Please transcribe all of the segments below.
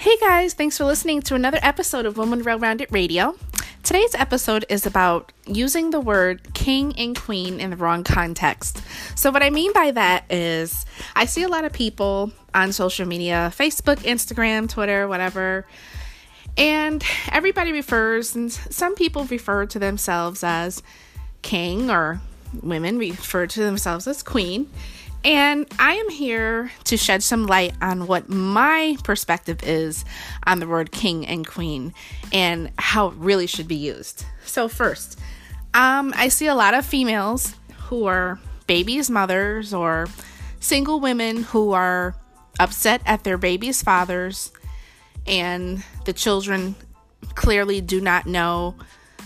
Hey guys, thanks for listening to another episode of Woman Well Rounded Radio. Today's episode is about using the word king and queen in the wrong context. So, what I mean by that is, I see a lot of people on social media Facebook, Instagram, Twitter, whatever, and everybody refers, and some people refer to themselves as king, or women refer to themselves as queen. And I am here to shed some light on what my perspective is on the word king and queen and how it really should be used. So, first, um, I see a lot of females who are babies' mothers or single women who are upset at their baby's fathers, and the children clearly do not know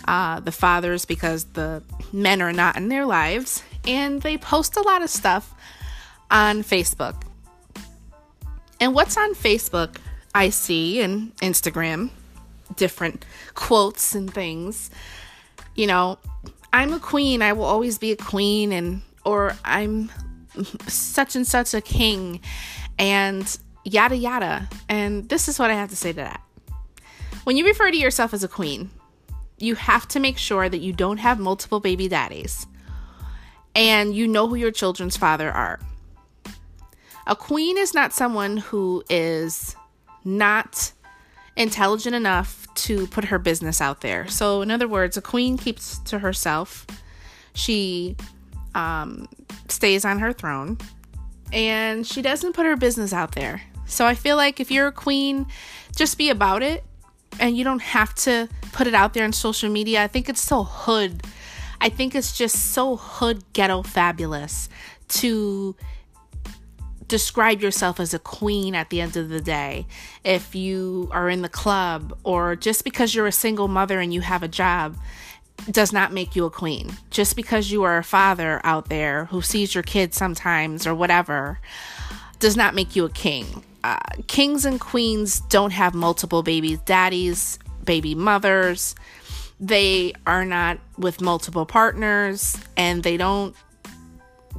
uh, the fathers because the men are not in their lives, and they post a lot of stuff on Facebook. And what's on Facebook, I see, and Instagram, different quotes and things. You know, I'm a queen, I will always be a queen, and or I'm such and such a king, and yada yada. And this is what I have to say to that. When you refer to yourself as a queen, you have to make sure that you don't have multiple baby daddies and you know who your children's father are. A queen is not someone who is not intelligent enough to put her business out there. So, in other words, a queen keeps to herself. She um, stays on her throne and she doesn't put her business out there. So, I feel like if you're a queen, just be about it and you don't have to put it out there on social media. I think it's so hood. I think it's just so hood ghetto fabulous to describe yourself as a queen at the end of the day. If you are in the club or just because you're a single mother and you have a job does not make you a queen. Just because you are a father out there who sees your kids sometimes or whatever does not make you a king. Uh, kings and queens don't have multiple baby daddies, baby mothers. They are not with multiple partners and they don't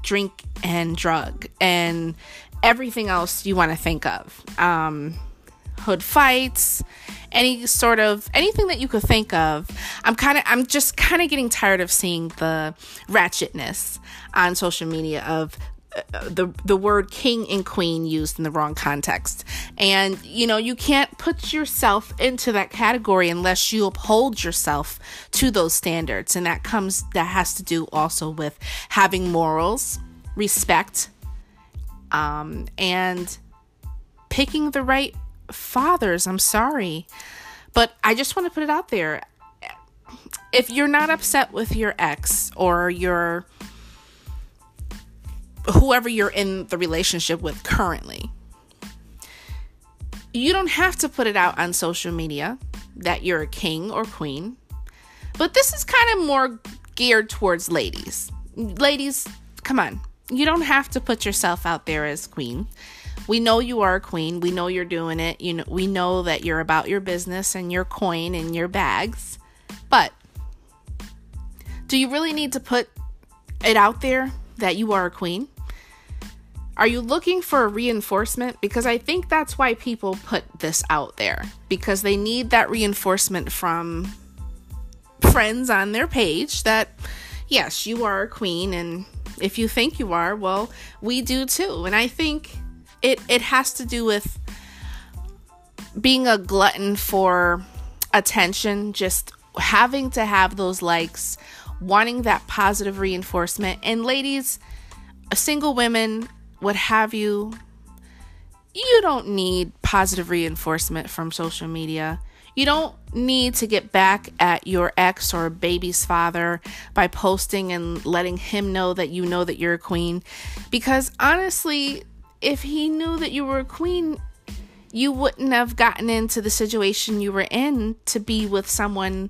drink and drug and everything else you want to think of. Um, hood fights, any sort of anything that you could think of. I'm kind of I'm just kind of getting tired of seeing the ratchetness on social media of the the word king and queen used in the wrong context. And you know, you can't put yourself into that category unless you uphold yourself to those standards. And that comes that has to do also with having morals, respect, um, and picking the right fathers. I'm sorry. But I just want to put it out there. If you're not upset with your ex or your whoever you're in the relationship with currently, you don't have to put it out on social media that you're a king or queen. But this is kind of more geared towards ladies. Ladies, come on. You don't have to put yourself out there as queen. We know you are a queen. We know you're doing it. You know, we know that you're about your business and your coin and your bags. But do you really need to put it out there that you are a queen? Are you looking for a reinforcement? Because I think that's why people put this out there because they need that reinforcement from friends on their page that yes, you are a queen and if you think you are, well, we do too. And I think it it has to do with being a glutton for attention, just having to have those likes, wanting that positive reinforcement. And ladies, single women, what have you, you don't need positive reinforcement from social media. You don't need to get back at your ex or baby's father by posting and letting him know that you know that you're a queen. Because honestly, if he knew that you were a queen, you wouldn't have gotten into the situation you were in to be with someone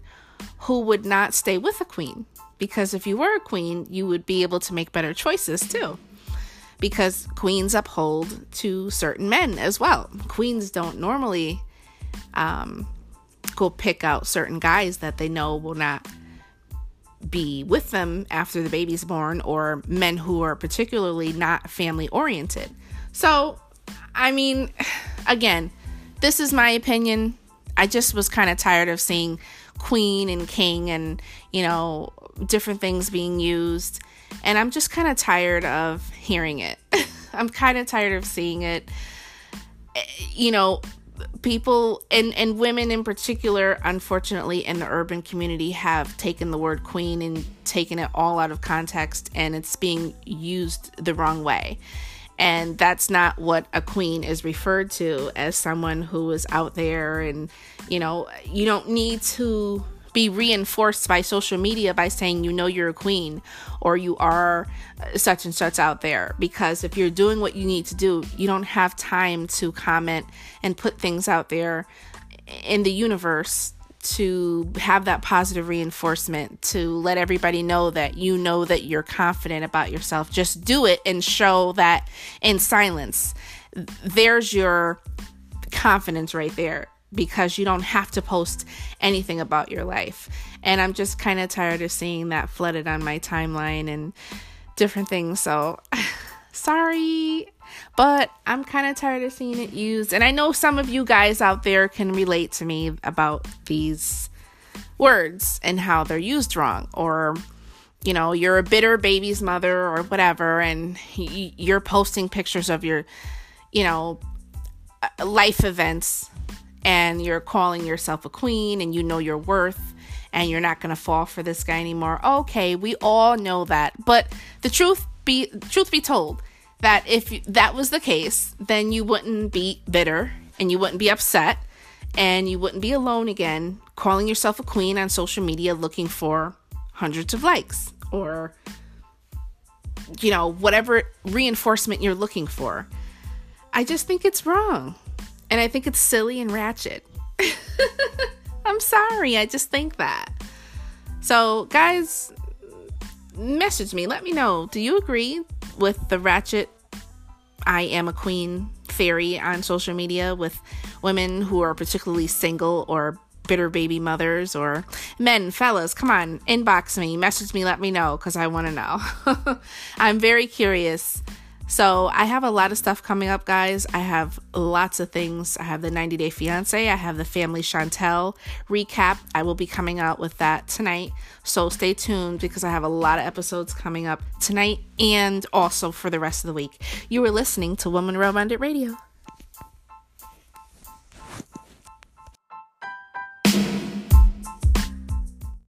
who would not stay with a queen. Because if you were a queen, you would be able to make better choices too. Because queens uphold to certain men as well. Queens don't normally um, go pick out certain guys that they know will not be with them after the baby's born or men who are particularly not family oriented. So, I mean, again, this is my opinion. I just was kind of tired of seeing queen and king and, you know, different things being used. And I'm just kind of tired of hearing it. I'm kind of tired of seeing it. Eh, you know, people and and women in particular unfortunately in the urban community have taken the word queen and taken it all out of context and it's being used the wrong way and that's not what a queen is referred to as someone who is out there and you know you don't need to be reinforced by social media by saying you know you're a queen or you are uh, such and such out there. Because if you're doing what you need to do you don't have time to comment and put things out there in the universe to have that positive reinforcement to let everybody know that you know that you're confident about yourself. Just do it and show that in silence. There's your confidence right there because you don't have to post anything about your life. And I'm just kind of tired of seeing that flooded on my timeline and different things. So sorry, but I'm kind of tired of seeing it used. And I know some of you guys out there can relate to me about these words and how they're used wrong or you know, you're a bitter baby's mother or whatever, and you're posting pictures of your, you know, uh, life events and you're calling yourself a queen and you know your worth and you're not going to fall for this guy anymore. Okay, we all know that. But the truth be truth be told, that if that was the case, then you wouldn't be bitter and you wouldn't be upset and you wouldn't be alone again calling yourself a queen on social media looking for hundreds of likes or you know, whatever reinforcement you're looking for. I just think it's wrong. And I think it's silly and ratchet. I'm sorry, I just think that. So, guys, message me. Let me know. Do you agree with the ratchet I am a queen theory on social media with women who are particularly single or bitter baby mothers or men, fellas, come on, inbox me, message me, let me know because I want to know. I'm very curious so I have a lot of stuff coming up, guys. I have lots of things. I have the 90 Day Fiance. I have the Family Chantel recap. I will be coming out with that tonight. So stay tuned because I have a lot of episodes coming up tonight and also for the rest of the week. You are listening to Woman Romantic Radio.